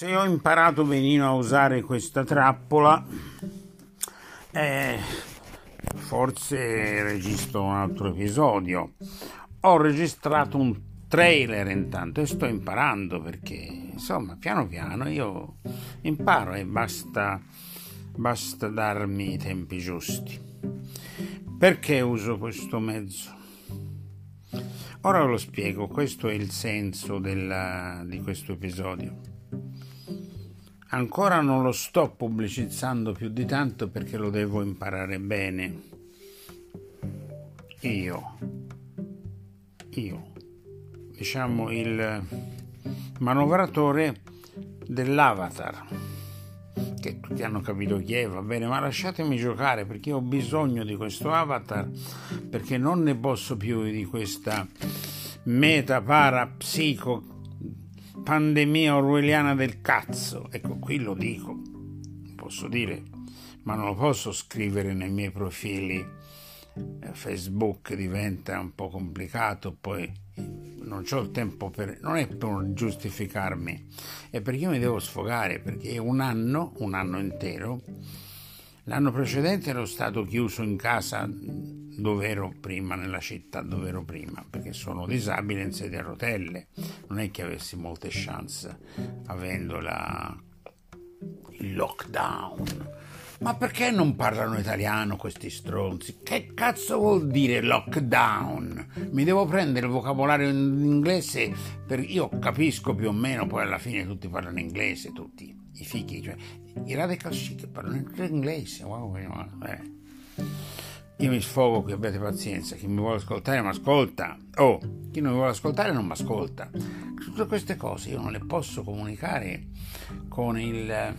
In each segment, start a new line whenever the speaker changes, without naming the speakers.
se ho imparato benino a usare questa trappola, eh, forse registro un altro episodio. Ho registrato un trailer intanto e sto imparando perché, insomma, piano piano io imparo e basta, basta darmi i tempi giusti. Perché uso questo mezzo? Ora ve lo spiego, questo è il senso della, di questo episodio. Ancora non lo sto pubblicizzando più di tanto perché lo devo imparare bene. Io, io, diciamo il manovratore dell'avatar, che tutti hanno capito chi è, va bene, ma lasciatemi giocare perché ho bisogno di questo avatar, perché non ne posso più di questa meta parapsico pandemia orwelliana del cazzo. Ecco, qui lo dico, posso dire, ma non lo posso scrivere nei miei profili. Eh, Facebook diventa un po' complicato, poi non ho il tempo per... non è per giustificarmi, è perché io mi devo sfogare, perché un anno, un anno intero, l'anno precedente ero stato chiuso in casa dove ero prima, nella città dove ero prima, perché sono disabile in sedia a rotelle. Non è che avessi molte chance avendo la... il lockdown. Ma perché non parlano italiano questi stronzi? Che cazzo vuol dire lockdown? Mi devo prendere il vocabolario in inglese per... Io capisco più o meno, poi alla fine tutti parlano inglese, tutti i fighi, cioè i radical chic parlano inglese. Wow, eh. Io mi sfogo qui, abbiate pazienza, chi mi vuole ascoltare mi ascolta, oh, chi non mi vuole ascoltare non mi ascolta. Tutte queste cose io non le posso comunicare con il,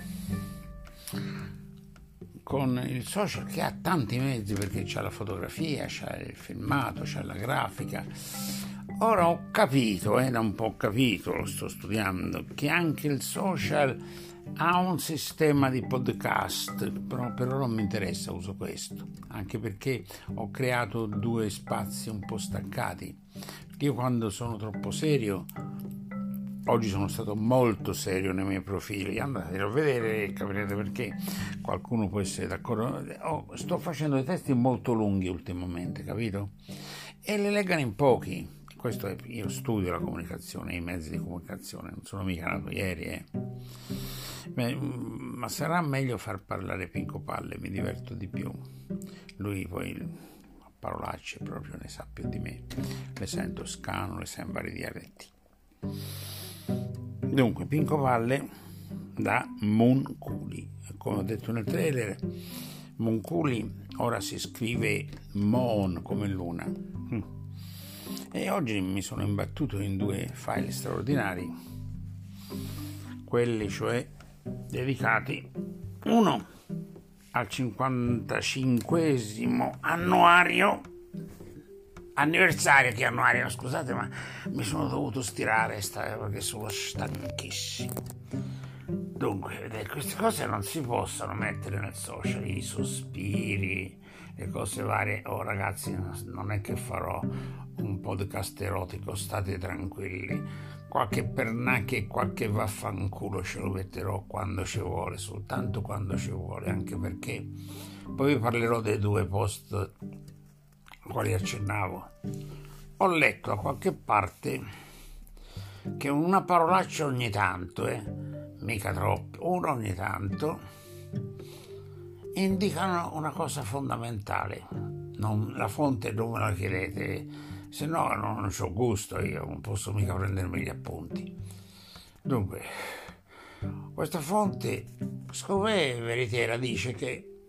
con il social che ha tanti mezzi perché c'ha la fotografia, c'ha il filmato, c'ha la grafica. Ora ho capito, eh, da un po' capito, lo sto studiando, che anche il social ha un sistema di podcast, però per ora non mi interessa, uso questo, anche perché ho creato due spazi un po' staccati. Io quando sono troppo serio, oggi sono stato molto serio nei miei profili, andatelo a vedere e capirete perché qualcuno può essere d'accordo. Oh, sto facendo dei testi molto lunghi ultimamente, capito? E le leggano in pochi. Questo è, io studio la comunicazione, i mezzi di comunicazione, non sono mica nato ieri, eh. Mm, ma sarà meglio far parlare Pinco Palle, mi diverto di più. Lui poi a parolacce proprio ne sa più di me. Le sa in toscano, le sa in vari dialetti. Dunque, Pinco Palle da Monculi. Come ho detto nel trailer, Monculi ora si scrive Mon come luna. Mm. E oggi mi sono imbattuto in due file straordinari quelli cioè dedicati uno al 55 annuario anniversario che annuario scusate ma mi sono dovuto stirare perché sono stanchissimo. Dunque queste cose non si possono mettere nel social i sospiri le cose varie. Oh ragazzi non è che farò un podcast erotico state tranquilli qualche pernacchia e qualche vaffanculo ce lo metterò quando ci vuole, soltanto quando ci vuole, anche perché poi vi parlerò dei due post quali accennavo. Ho letto da qualche parte che una parolaccia ogni tanto, eh, mica troppo, una ogni tanto, indicano una cosa fondamentale. Non, la fonte non me la chiedete se no non, non ho gusto io, non posso mica prendermi gli appunti. Dunque, questa fonte, siccome è veritiera, dice che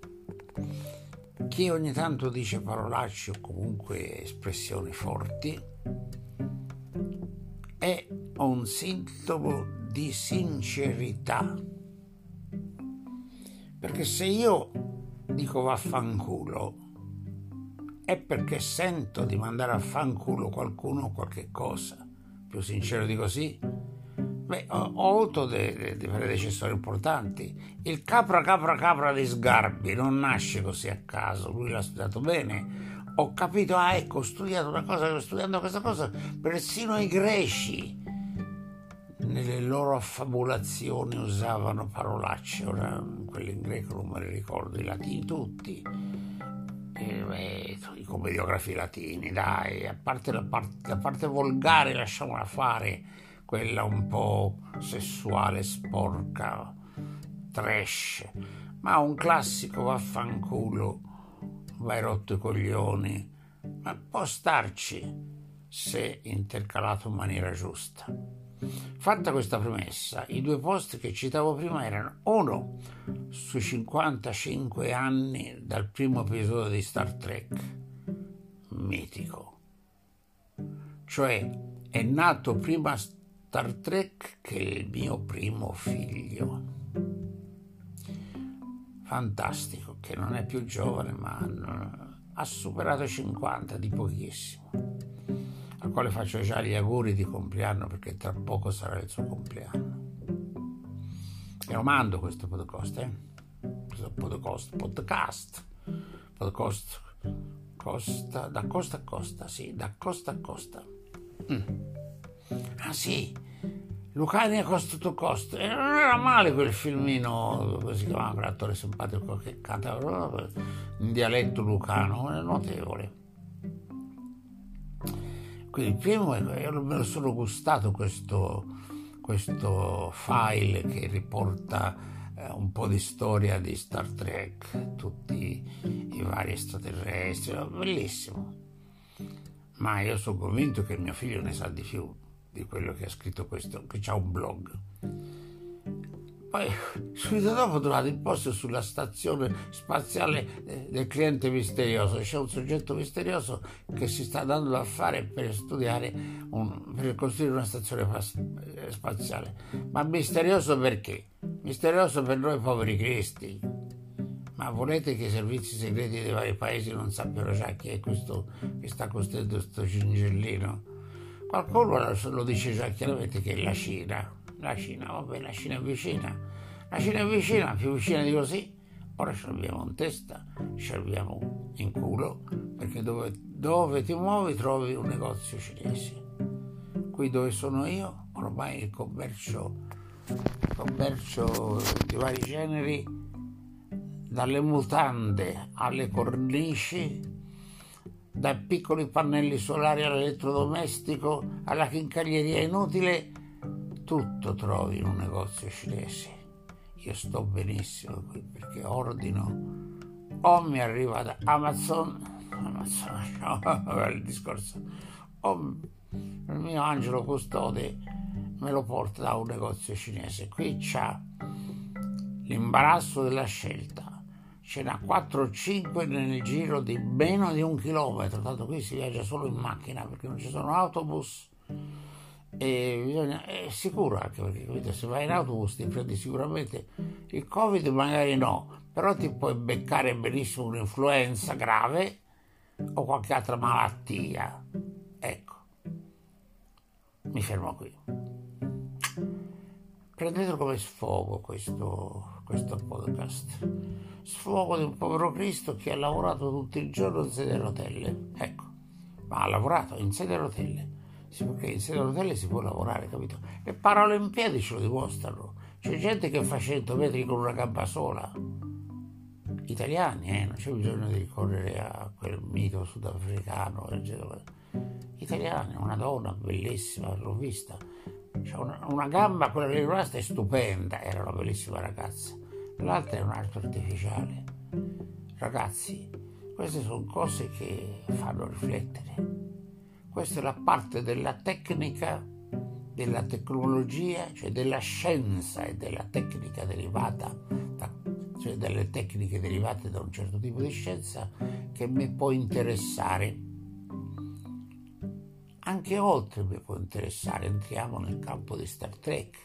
chi ogni tanto dice parolacce o comunque espressioni forti è un sintomo di sincerità. Perché se io dico vaffanculo, è perché sento di mandare a fanculo qualcuno o qualche cosa. Più sincero di così? Beh, ho, ho avuto dei, dei predecessori importanti. Il capra capra capra di Sgarbi non nasce così a caso, lui l'ha studiato bene. Ho capito, ah ecco, ho studiato una cosa, studiando questa cosa, persino i greci nelle loro affabulazioni usavano parolacce, ora quelli in greco non me le ricordo, i latini tutti, e, beh, i commediografi latini, dai, a parte la, parte la parte volgare lasciamola fare, quella un po' sessuale, sporca, trash, ma un classico vaffanculo, vai rotto i coglioni, ma può starci se intercalato in maniera giusta. Fatta questa premessa, i due post che citavo prima erano uno sui 55 anni dal primo episodio di Star Trek, mitico, cioè è nato prima Star Trek che il mio primo figlio. Fantastico, che non è più giovane ma ha superato i 50 di pochissimo al quale faccio già gli auguri di compleanno perché tra poco sarà il suo compleanno. E lo mando questo podcast, eh? Questo podcast, podcast, podcast, costa, da costa a costa, sì, da costa a costa. Mm. Ah sì, Lucani a costo to costo. E non era male quel filmino, come si chiama quell'attore simpatico che canta in dialetto lucano, è notevole. Quindi primo me lo sono gustato questo, questo file che riporta eh, un po' di storia di Star Trek, tutti i vari extraterrestri, bellissimo. Ma io sono convinto che mio figlio ne sa di più di quello che ha scritto questo, che ha un blog. Poi subito dopo trovate il post sulla stazione spaziale eh, del cliente misterioso. C'è un soggetto misterioso che si sta dando da fare per studiare, un, per costruire una stazione eh, spaziale. Ma misterioso perché? Misterioso per noi poveri cristi. Ma volete che i servizi segreti dei vari paesi non sappiano già chi è questo che sta costruendo questo cingellino? Qualcuno lo dice già chiaramente che è la Cina la Cina, vabbè, la Cina è vicina, la Cina è vicina, più vicina di così, ora ce l'abbiamo in testa, ce l'abbiamo in culo, perché dove, dove ti muovi trovi un negozio cinese. Qui dove sono io, ormai il commercio, il commercio di vari generi, dalle mutande alle cornici, dai piccoli pannelli solari all'elettrodomestico, alla chincaglieria inutile, tutto trovi in un negozio cinese. Io sto benissimo qui perché ordino o mi arriva da Amazon, Amazon no, il discorso, o il mio angelo custode me lo porta da un negozio cinese. Qui c'ha l'imbarazzo della scelta. Ce n'ha 4 o 5 nel giro di meno di un chilometro, tanto qui si viaggia solo in macchina perché non ci sono autobus e bisogna, è sicuro anche perché capite, se vai in autobus ti prendi sicuramente. Il covid magari no però ti puoi beccare benissimo un'influenza grave o qualche altra malattia. Ecco. Mi fermo qui. Prendetelo come sfogo questo, questo podcast. Sfogo di un povero Cristo che ha lavorato tutto il giorno in sedia a rotelle ecco. Ma ha lavorato in sedia a rotelle perché in sedia a rotelle si può lavorare, capito? Le piedi ce lo dimostrano. C'è gente che fa 100 metri con una gamba sola. Italiani, eh? non c'è bisogno di ricorrere a quel mito sudafricano, eccetera. Italiani, una donna bellissima, l'ho vista. C'è una, una gamba, quella lì rimasta è stupenda, era una bellissima ragazza. L'altra è un arto artificiale. Ragazzi, queste sono cose che fanno riflettere. Questa è la parte della tecnica, della tecnologia, cioè della scienza e della tecnica derivata, da, cioè delle tecniche derivate da un certo tipo di scienza che mi può interessare. Anche oltre mi può interessare, entriamo nel campo di Star Trek,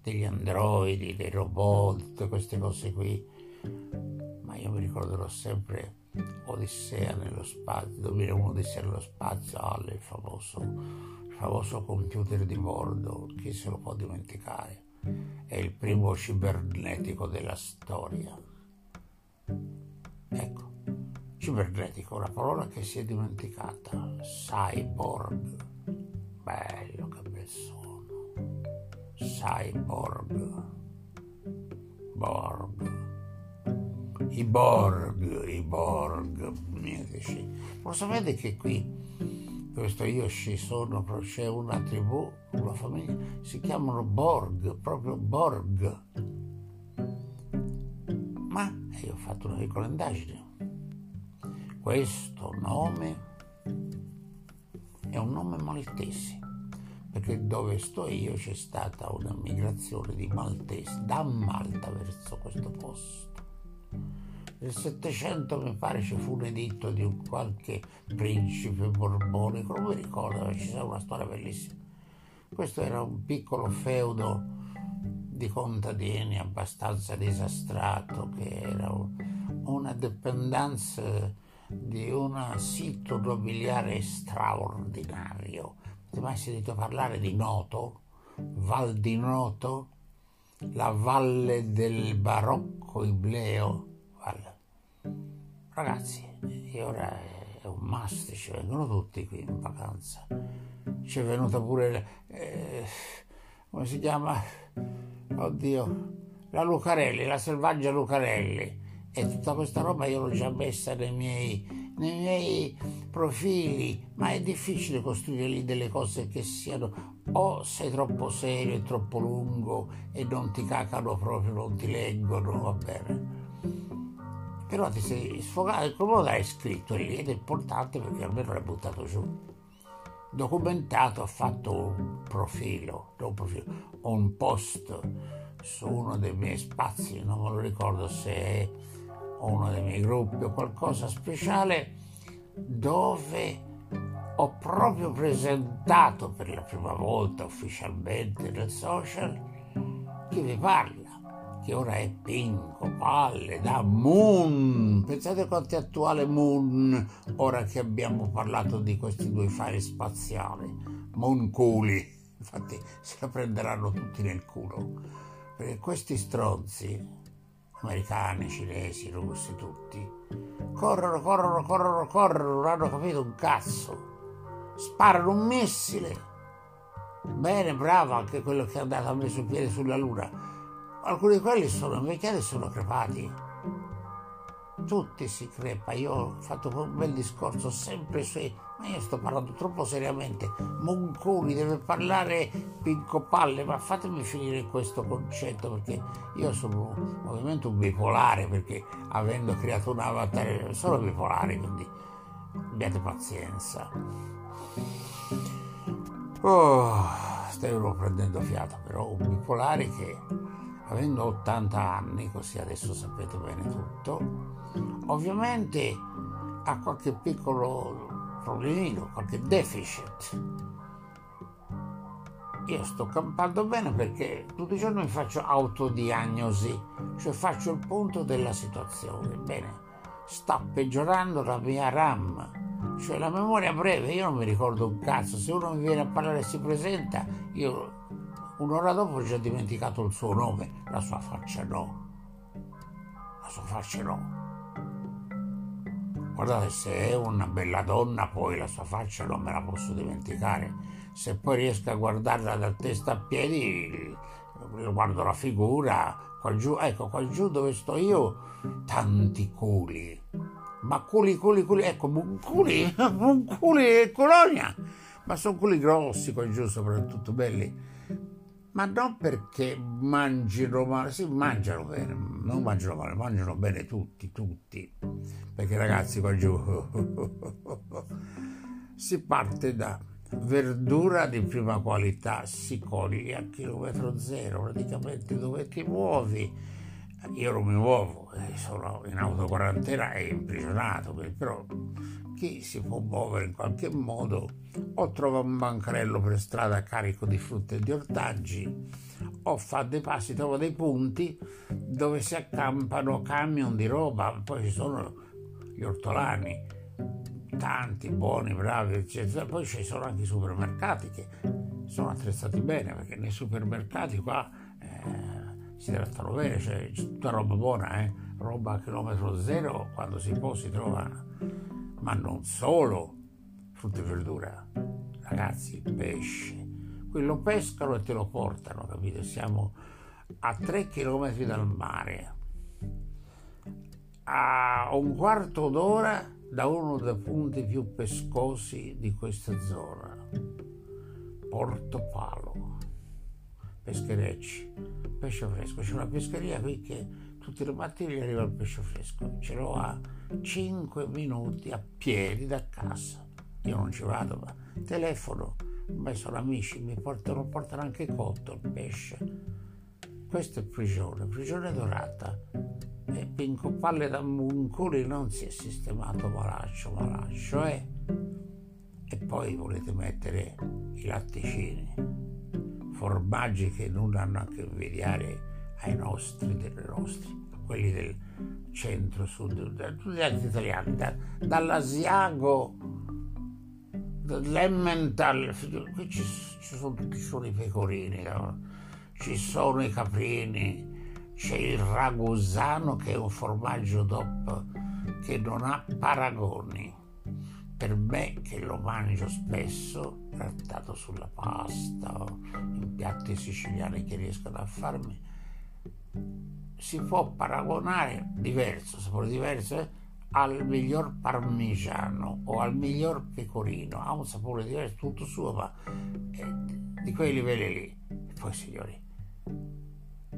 degli androidi, dei robot, tutte queste cose qui. Ma io mi ricorderò sempre Odissea nello spazio, 2001 Odissea nello spazio, ah, il famoso, il famoso computer di bordo, chi se lo può dimenticare? È il primo cibernetico della storia. Ecco, cibernetico, una parola che si è dimenticata, cyborg, bello che bel suono. cyborg. Borg. I Borg, i Borg, mitici. Lo sapete che qui, dove sto io, ci sono, c'è una tribù, una famiglia, si chiamano Borg, proprio Borg. Ma io ho fatto una piccola indagine. Questo nome è un nome maltese, perché dove sto io c'è stata una migrazione di maltesi da Malta verso questo posto. Nel Settecento mi pare ci fu un editto di un qualche principe borbonico, non mi ricordo, ci sarà una storia bellissima. Questo era un piccolo feudo di contadini abbastanza disastrato, che era una dipendenza di un sito nobiliare straordinario. Avete mai sentito parlare di Noto? Val di Noto? La valle del barocco ibleo? Ragazzi, e ora è un must, ci vengono tutti qui in vacanza. Ci è venuta pure, eh, come si chiama? Oddio, la Lucarelli, la selvaggia Lucarelli e tutta questa roba io l'ho già messa nei miei, nei miei profili, ma è difficile costruire lì delle cose che siano o sei troppo serio e troppo lungo e non ti cacano proprio, non ti leggono, va bene. Però ti sei sfogato, il comodo hai scritto lì ed è importante perché almeno l'hai buttato giù. Documentato, ha fatto un profilo, un profilo, un post su uno dei miei spazi, non me lo ricordo se è uno dei miei gruppi o qualcosa speciale dove ho proprio presentato per la prima volta ufficialmente nel social chi vi parla, che ora è Pinco, Palle, da Moon. Pensate quanto è attuale Moon ora che abbiamo parlato di questi due file spaziali. Moon culi, infatti se la prenderanno tutti nel culo. Perché questi stronzi americani, cinesi, russi, tutti, corrono, corrono, corrono, corrono, non hanno capito un cazzo. Sparano un missile. Bene, bravo anche quello che è andato a messo il piede sulla Luna. Alcuni di quelli sono invecchiati e sono crepati. Tutti si crepa. Io ho fatto un bel discorso sempre sui ma io sto parlando troppo seriamente. Monconi deve parlare Pinco Palle, ma fatemi finire questo concetto perché io sono ovviamente un bipolare perché avendo creato un avatar sono bipolare, quindi abbiate pazienza. Oh, stavo prendendo fiato, però un bipolare che avendo 80 anni, così adesso sapete bene tutto, ovviamente ha qualche piccolo problemino, qualche deficit. Io sto campando bene perché tutti i giorni mi faccio autodiagnosi, cioè faccio il punto della situazione. Bene, sta peggiorando la mia RAM, cioè la memoria breve, io non mi ricordo un cazzo, se uno mi viene a parlare e si presenta, io un'ora dopo ho già dimenticato il suo nome, la sua faccia no. La sua faccia no. Guardate, se è una bella donna, poi la sua faccia non me la posso dimenticare. Se poi riesco a guardarla da testa a piedi, guardo la figura, qua giù, ecco, qua giù dove sto io, tanti culi. Ma culi, culi, culi, ecco, un culi, un culi colonia. Ma sono culi grossi qua giù, soprattutto belli ma non perché mangino male, sì, mangiano bene, non mangiano male, mangiano bene tutti, tutti, perché ragazzi qua giù si parte da verdura di prima qualità, si coglie a chilometro zero, praticamente dove ti muovi, io non mi muovo, eh, sono in autoquarantena e imprigionato, però chi si può muovere in qualche modo o trova un bancarello per strada carico di frutta e di ortaggi o fa dei passi, trova dei punti dove si accampano camion di roba, poi ci sono gli ortolani, tanti buoni, bravi, eccetera. Poi ci sono anche i supermercati che sono attrezzati bene perché nei supermercati qua eh, si trattano bene, c'è tutta roba buona, eh? roba a chilometro zero, quando si può si trova ma non solo frutta e verdura, ragazzi, pesce. quello pescano e te lo portano, capito? Siamo a tre chilometri dal mare, a un quarto d'ora da uno dei punti più pescosi di questa zona, Porto Palo, pescherecci, pesce fresco. C'è una pescheria qui che tutti i mattini arriva il pesce fresco, ce l'ho a 5 minuti a piedi da casa. Io non ci vado, ma telefono, beh sono amici, mi portano, portano anche cotto il pesce. Questa è prigione, prigione dorata. E Pinco Palle da Munculi non si è sistemato malaccio, malaccio, eh? E poi volete mettere i latticini, formaggi che non hanno a che invidiare ai nostri, dei nostri, quelli del centro-sud, tutti gli altri italiani, da, dall'Asiago, dall'Emmental, qui ci, ci, sono, ci i pecorini, ci sono i caprini, c'è il ragusano che è un formaggio DOP che non ha paragoni. Per me che lo mangio spesso, trattato sulla pasta in piatti siciliani che riescono a farmi, si può paragonare diverso, sapore diverso, eh, al miglior parmigiano o al miglior pecorino, ha un sapore diverso, tutto suo, ma eh, di quei livelli lì. E poi signori,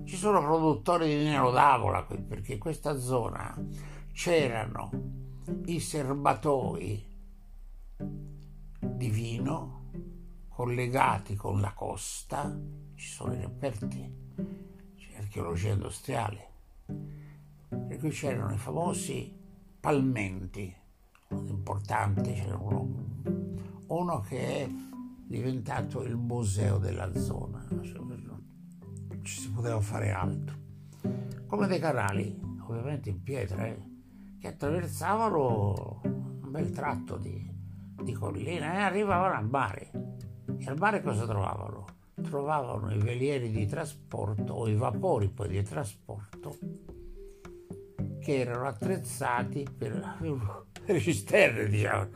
ci sono produttori di Nero d'Avola qui, perché in questa zona c'erano i serbatoi di vino collegati con la costa, ci sono i reperti archeologia industriale. E qui c'erano i famosi palmenti, importanti, c'era uno, uno che è diventato il museo della zona, non ci si poteva fare altro. Come dei canali, ovviamente in pietra, eh, che attraversavano un bel tratto di, di collina e arrivavano al mare. E al mare cosa trovavano? Trovavano i velieri di trasporto o i vapori poi di trasporto che erano attrezzati per, le cisterne, diciamo,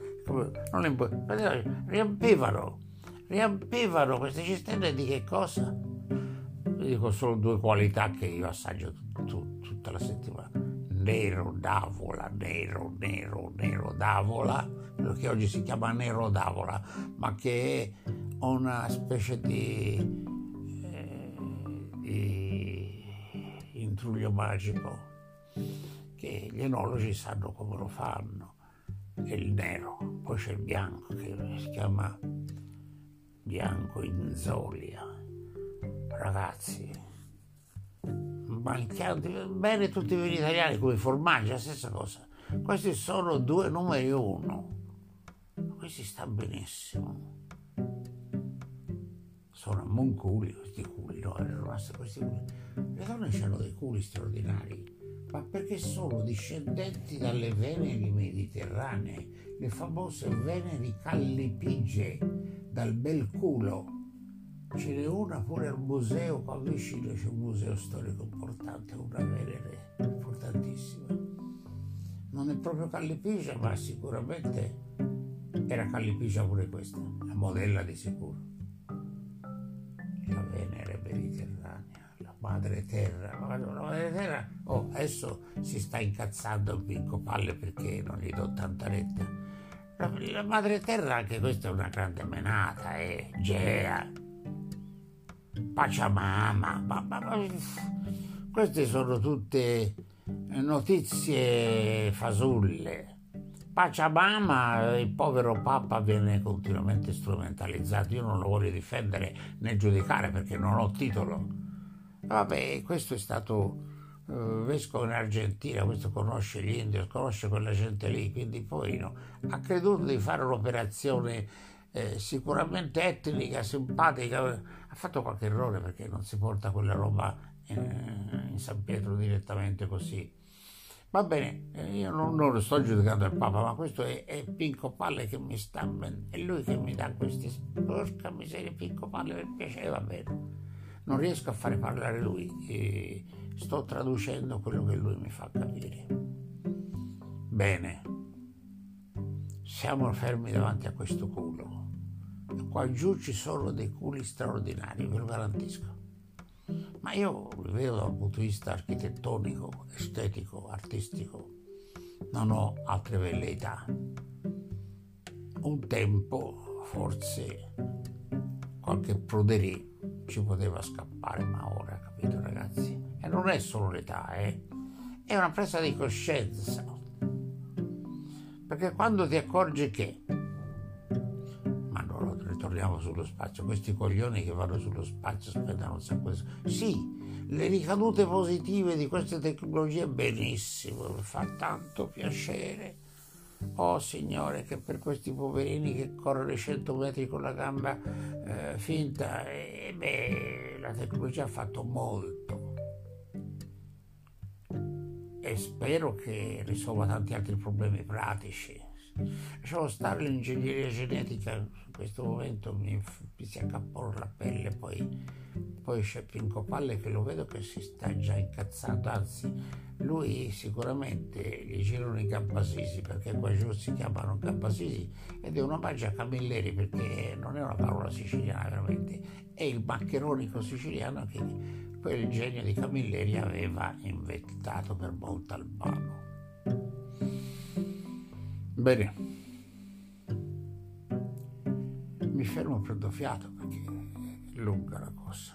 non le, riempivano, riempivano queste cisterne di che cosa? Vi dico solo due qualità che io assaggio tut, tutta la settimana. Nero d'avola, nero, nero, nero d'avola, quello che oggi si chiama nero d'avola, ma che è una specie di, eh, di intruglio magico che gli enologi sanno come lo fanno, è il nero, poi c'è il bianco che si chiama bianco inzolia. Ragazzi, manchiamo bene tutti i vini italiani come formaggi, la stessa cosa. Questi sono due numeri uno. Questi sta benissimo sono monculi questi culi, no, erano rimasti questi culi. Le donne hanno dei culi straordinari, ma perché sono discendenti dalle veneri mediterranee, le famose veneri callipigie, dal bel culo. Ce n'è una pure al museo, qua vicino c'è un museo storico importante, una venere importantissima. Non è proprio callipigia, ma sicuramente era callipigia pure questa, la modella di sicuro Venere mediterranea, la madre terra. La madre terra, oh, adesso si sta incazzando un Pinco Palle perché non gli do tanta retta. La, la madre terra, anche questa è una grande menata, eh? Gea, Pachamama, ma, ma, ma, queste sono tutte notizie fasulle Pachamama, il povero Papa viene continuamente strumentalizzato, io non lo voglio difendere né giudicare perché non ho titolo. Vabbè, questo è stato uh, vescovo in Argentina, questo conosce gli indios, conosce quella gente lì, quindi poi ha creduto di fare un'operazione eh, sicuramente etnica, simpatica, ha fatto qualche errore perché non si porta quella roba in, in San Pietro direttamente così Va bene, eh, io non, non lo sto giudicando il Papa, ma questo è, è Pinco Palle che mi sta... È lui che mi dà questi... Porca miseria, Pinco Palle per piacere, va bene. Non riesco a fare parlare lui, sto traducendo quello che lui mi fa capire. Bene, siamo fermi davanti a questo culo. qua giù ci sono dei culi straordinari, ve lo garantisco. Ma io li vedo dal punto di vista architettonico, estetico, artistico. Non ho altre velleità. Un tempo, forse, qualche pruderie ci poteva scappare, ma ora, capito ragazzi? E non è solo l'età, eh? È una presa di coscienza. Perché quando ti accorgi che torniamo sullo spazio, questi coglioni che vanno sullo spazio spendono un sacco di Sì, le ricadute positive di queste tecnologie benissimo, mi fa tanto piacere. Oh Signore, che per questi poverini che corrono i 100 metri con la gamba eh, finta, eh, beh, la tecnologia ha fatto molto. E spero che risolva tanti altri problemi pratici Lasciamo stare l'ingegneria genetica, in questo momento mi, mi si accappò la pelle, poi, poi c'è Pinco Palle che lo vedo che si sta già incazzando, anzi lui sicuramente gli girano i Campasisi perché qua giù si chiamano Campasisi ed è un omaggio a Camilleri perché non è una parola siciliana veramente, è il maccheronico siciliano che quel genio di Camilleri aveva inventato per Montalbano. Bene, mi fermo prendo fiato perché è lunga la cosa.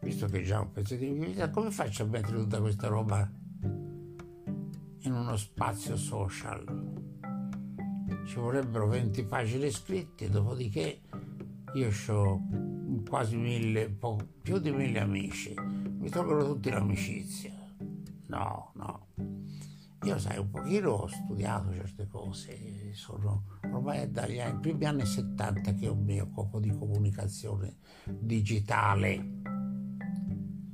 Visto che già un pezzettino di vita, come faccio a mettere tutta questa roba in uno spazio social? Ci vorrebbero 20 pagine scritte, dopodiché io ho quasi mille, più di mille amici, mi tolgono tutti l'amicizia. No, no. Io sai, un pochino ho studiato certe cose, sono ormai dagli anni, primi anni 70 che io mi occupo di comunicazione digitale.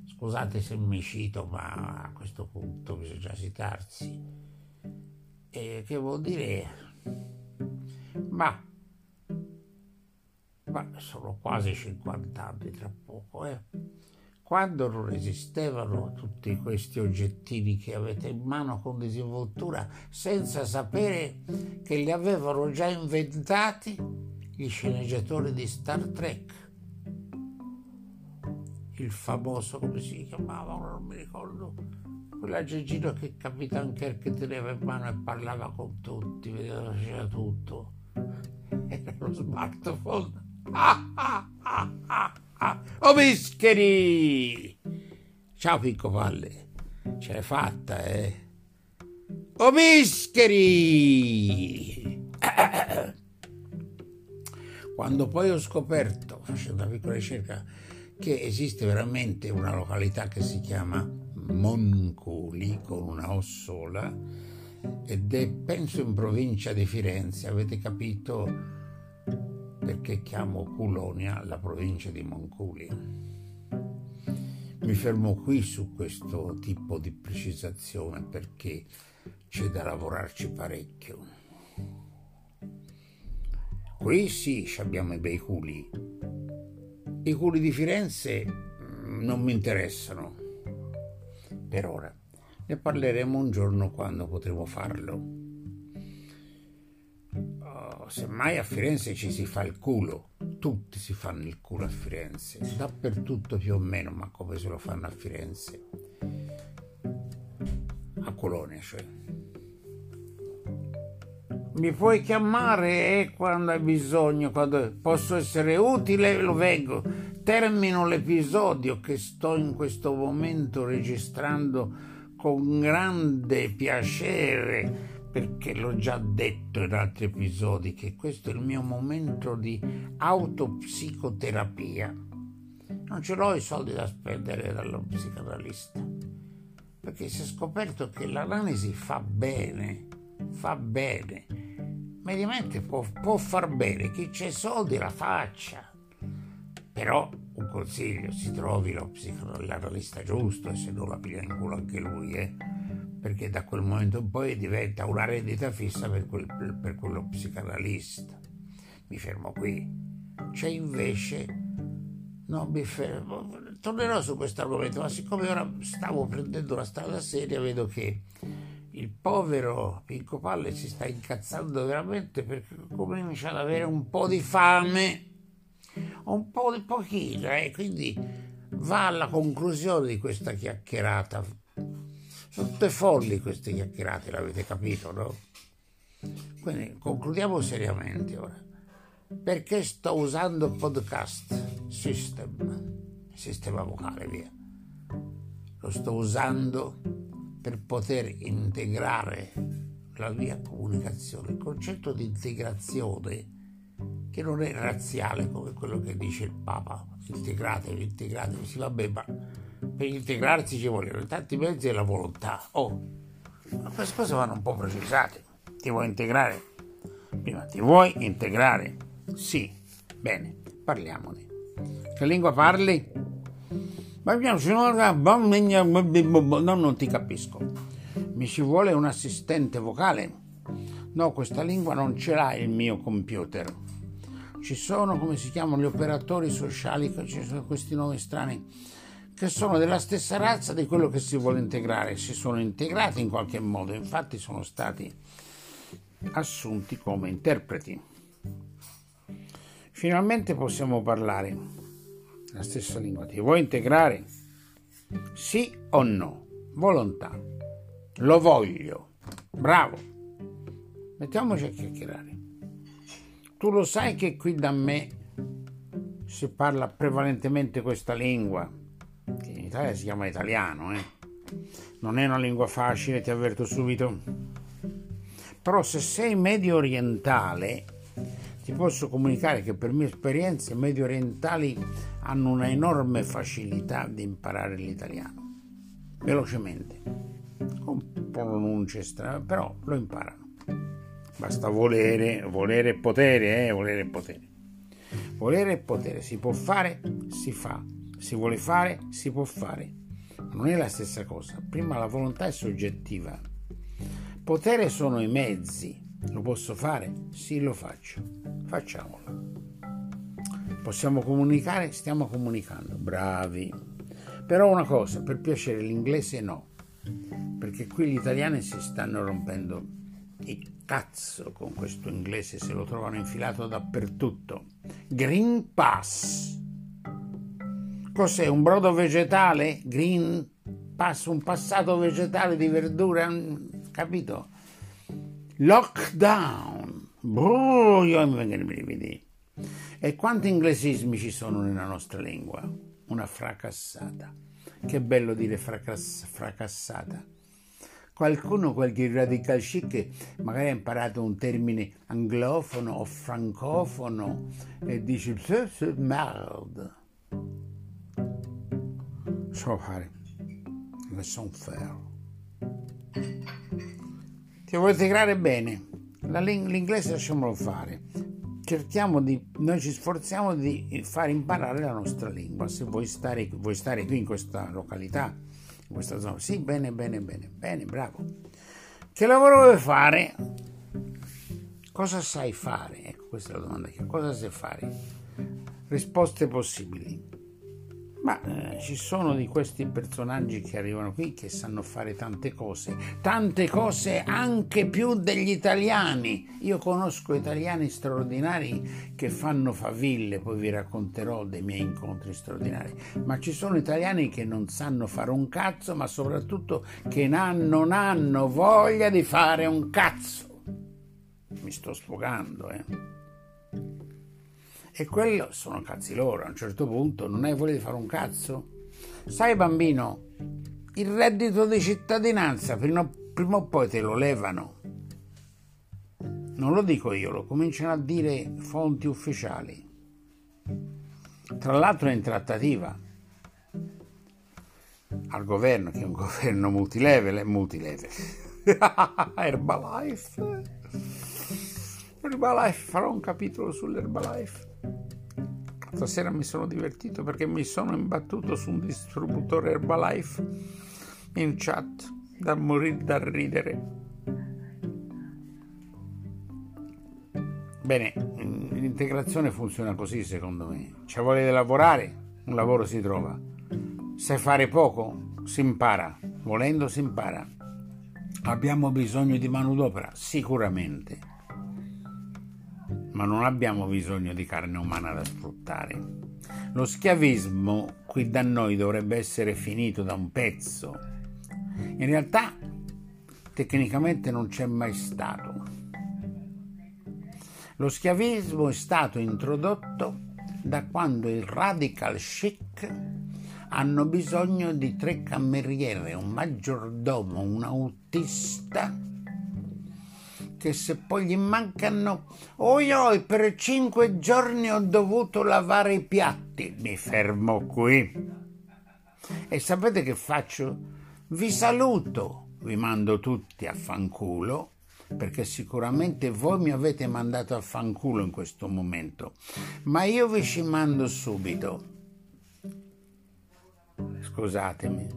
Scusate se mi cito, ma a questo punto bisogna citarsi. E che vuol dire? Ma, ma sono quasi 50 anni tra poco, eh quando non esistevano tutti questi oggettini che avete in mano con disinvoltura senza sapere che li avevano già inventati gli sceneggiatori di Star Trek. Il famoso, come si chiamava, non mi ricordo, quell'aggeggino che Capitan Kirk teneva in mano e parlava con tutti, vedeva, faceva tutto. Era lo smartphone. Ah, ah, ah, ah. Oh mischeri! Ciao Picco Palle, ce l'hai fatta, eh? Oh mischeri! Quando poi ho scoperto, facendo una piccola ricerca, che esiste veramente una località che si chiama Monculi con una O sola ed è penso in provincia di Firenze, avete capito? Perché chiamo Culonia la provincia di Monculi. Mi fermo qui su questo tipo di precisazione perché c'è da lavorarci parecchio. Qui sì, abbiamo i bei culi. I culi di Firenze mm, non mi interessano. Per ora. Ne parleremo un giorno quando potremo farlo semmai a Firenze ci si fa il culo, tutti si fanno il culo a Firenze, dappertutto più o meno, ma come se lo fanno a Firenze? A Colonia, cioè. Mi puoi chiamare eh, quando hai bisogno, quando posso essere utile, lo vengo. Termino l'episodio che sto in questo momento registrando con grande piacere perché l'ho già detto in altri episodi che questo è il mio momento di autopsicoterapia. Non ce l'ho i soldi da spendere dallo psicanalista, perché si è scoperto che l'analisi fa bene, fa bene. Mediamente può, può far bene, chi c'è soldi la faccia. Però un consiglio, si trovi lo psicanalista giusto e se no la piglia in culo anche lui, eh perché da quel momento in poi diventa una rendita fissa per, quel, per quello psicanalista. Mi fermo qui. C'è invece, non mi fermo, tornerò su questo argomento, ma siccome ora stavo prendendo la strada seria, vedo che il povero Pinco Palle si sta incazzando veramente perché comincia ad avere un po' di fame, un po' di pochino, eh? quindi va alla conclusione di questa chiacchierata. Sono tutte folli queste chiacchierate, l'avete capito, no? Quindi concludiamo seriamente ora. Perché sto usando podcast system, sistema vocale, via. Lo sto usando per poter integrare la mia comunicazione. Il concetto di integrazione che non è razziale come quello che dice il Papa, integratevi, integratevi, sì vabbè, ma per integrarsi ci vogliono tanti mezzi e la volontà. Oh, ma queste cose vanno un po' precisate. Ti vuoi integrare? Prima, ti vuoi integrare? Sì. Bene, parliamone. Che lingua parli? No, non ti capisco. Mi ci vuole un assistente vocale? No, questa lingua non ce l'ha il mio computer. Ci sono, come si chiamano, gli operatori sociali, ci sono questi nomi strani, che sono della stessa razza di quello che si vuole integrare. Si sono integrati in qualche modo, infatti sono stati assunti come interpreti. Finalmente possiamo parlare la stessa lingua. Ti vuoi integrare? Sì o no? Volontà. Lo voglio. Bravo. Mettiamoci a chiacchierare. Tu lo sai che qui da me si parla prevalentemente questa lingua, che in Italia si chiama italiano, eh? Non è una lingua facile, ti avverto subito. Però se sei medio orientale, ti posso comunicare che per mia esperienza i medio orientali hanno una enorme facilità di imparare l'italiano, velocemente, con pronunce strane, però lo imparano. Basta volere, volere e potere, eh, volere e potere. Volere e potere, si può fare, si fa, si vuole fare, si può fare. Non è la stessa cosa. Prima la volontà è soggettiva. Potere sono i mezzi. Lo posso fare? Sì, lo faccio. Facciamolo. Possiamo comunicare? Stiamo comunicando, bravi. Però una cosa, per piacere l'inglese no, perché qui gli italiani si stanno rompendo il cazzo con questo inglese, se lo trovano infilato dappertutto. Green Pass. Cos'è? Un brodo vegetale? Green Pass, un passato vegetale di verdura? Capito? Lockdown. Boh, io mi vengono i brividi. E quanti inglesismi ci sono nella nostra lingua? Una fracassata. Che bello dire fracass- fracassata. Qualcuno, qualche radical chic, magari ha imparato un termine anglofono o francofono e dice merde. Le son faire. Ti vuoi integrare bene? L'inglese lasciamolo fare cerchiamo di, noi ci sforziamo di far imparare la nostra lingua. Se vuoi stare, vuoi stare qui in questa località, in questa zona, sì, bene, bene, bene, bene, bravo. Che lavoro vuoi fare? Cosa sai fare? Ecco, questa è la domanda. Cosa sai fare? Risposte possibili. Ma eh, ci sono di questi personaggi che arrivano qui che sanno fare tante cose, tante cose anche più degli italiani. Io conosco italiani straordinari che fanno faville, poi vi racconterò dei miei incontri straordinari, ma ci sono italiani che non sanno fare un cazzo, ma soprattutto che non hanno voglia di fare un cazzo. Mi sto sfogando, eh. E quello sono cazzi loro, a un certo punto non hai voglia di fare un cazzo? Sai bambino, il reddito di cittadinanza prima, prima o poi te lo levano. Non lo dico io, lo cominciano a dire fonti ufficiali. Tra l'altro è in trattativa al governo, che è un governo multilevel, è multilevel. Herbalife. Herbalife, farò un capitolo sull'Herbalife. Stasera mi sono divertito perché mi sono imbattuto su un distributore Herbalife in chat da morire da ridere. Bene, l'integrazione funziona così secondo me. C'è voglia lavorare, un lavoro si trova. Sai fare poco, si impara. Volendo si impara. Abbiamo bisogno di manodopera? Sicuramente, ma non abbiamo bisogno di carne umana da sfruttare. Lo schiavismo qui da noi dovrebbe essere finito da un pezzo. In realtà, tecnicamente non c'è mai stato. Lo schiavismo è stato introdotto da quando il radical chic hanno bisogno di tre cameriere, un maggiordomo, un autista, che se poi gli mancano, oi oi, per cinque giorni ho dovuto lavare i piatti, mi fermo qui. E sapete che faccio? Vi saluto, vi mando tutti a fanculo perché sicuramente voi mi avete mandato a fanculo in questo momento, ma io vi ci mando subito scusatemi,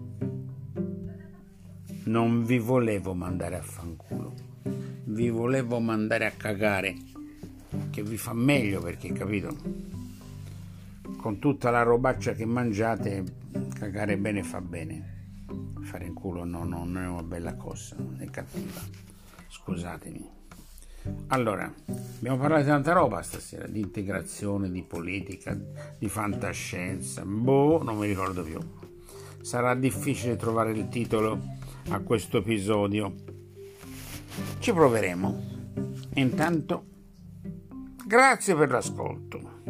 non vi volevo mandare a fanculo, vi volevo mandare a cagare, che vi fa meglio perché, capito? Con tutta la robaccia che mangiate, cagare bene fa bene. Fare in culo no, no, non è una bella cosa, è cattiva. Scusatemi. Allora, abbiamo parlato di tanta roba stasera, di integrazione, di politica, di fantascienza, boh, non mi ricordo più. Sarà difficile trovare il titolo a questo episodio. Ci proveremo. Intanto, grazie per l'ascolto.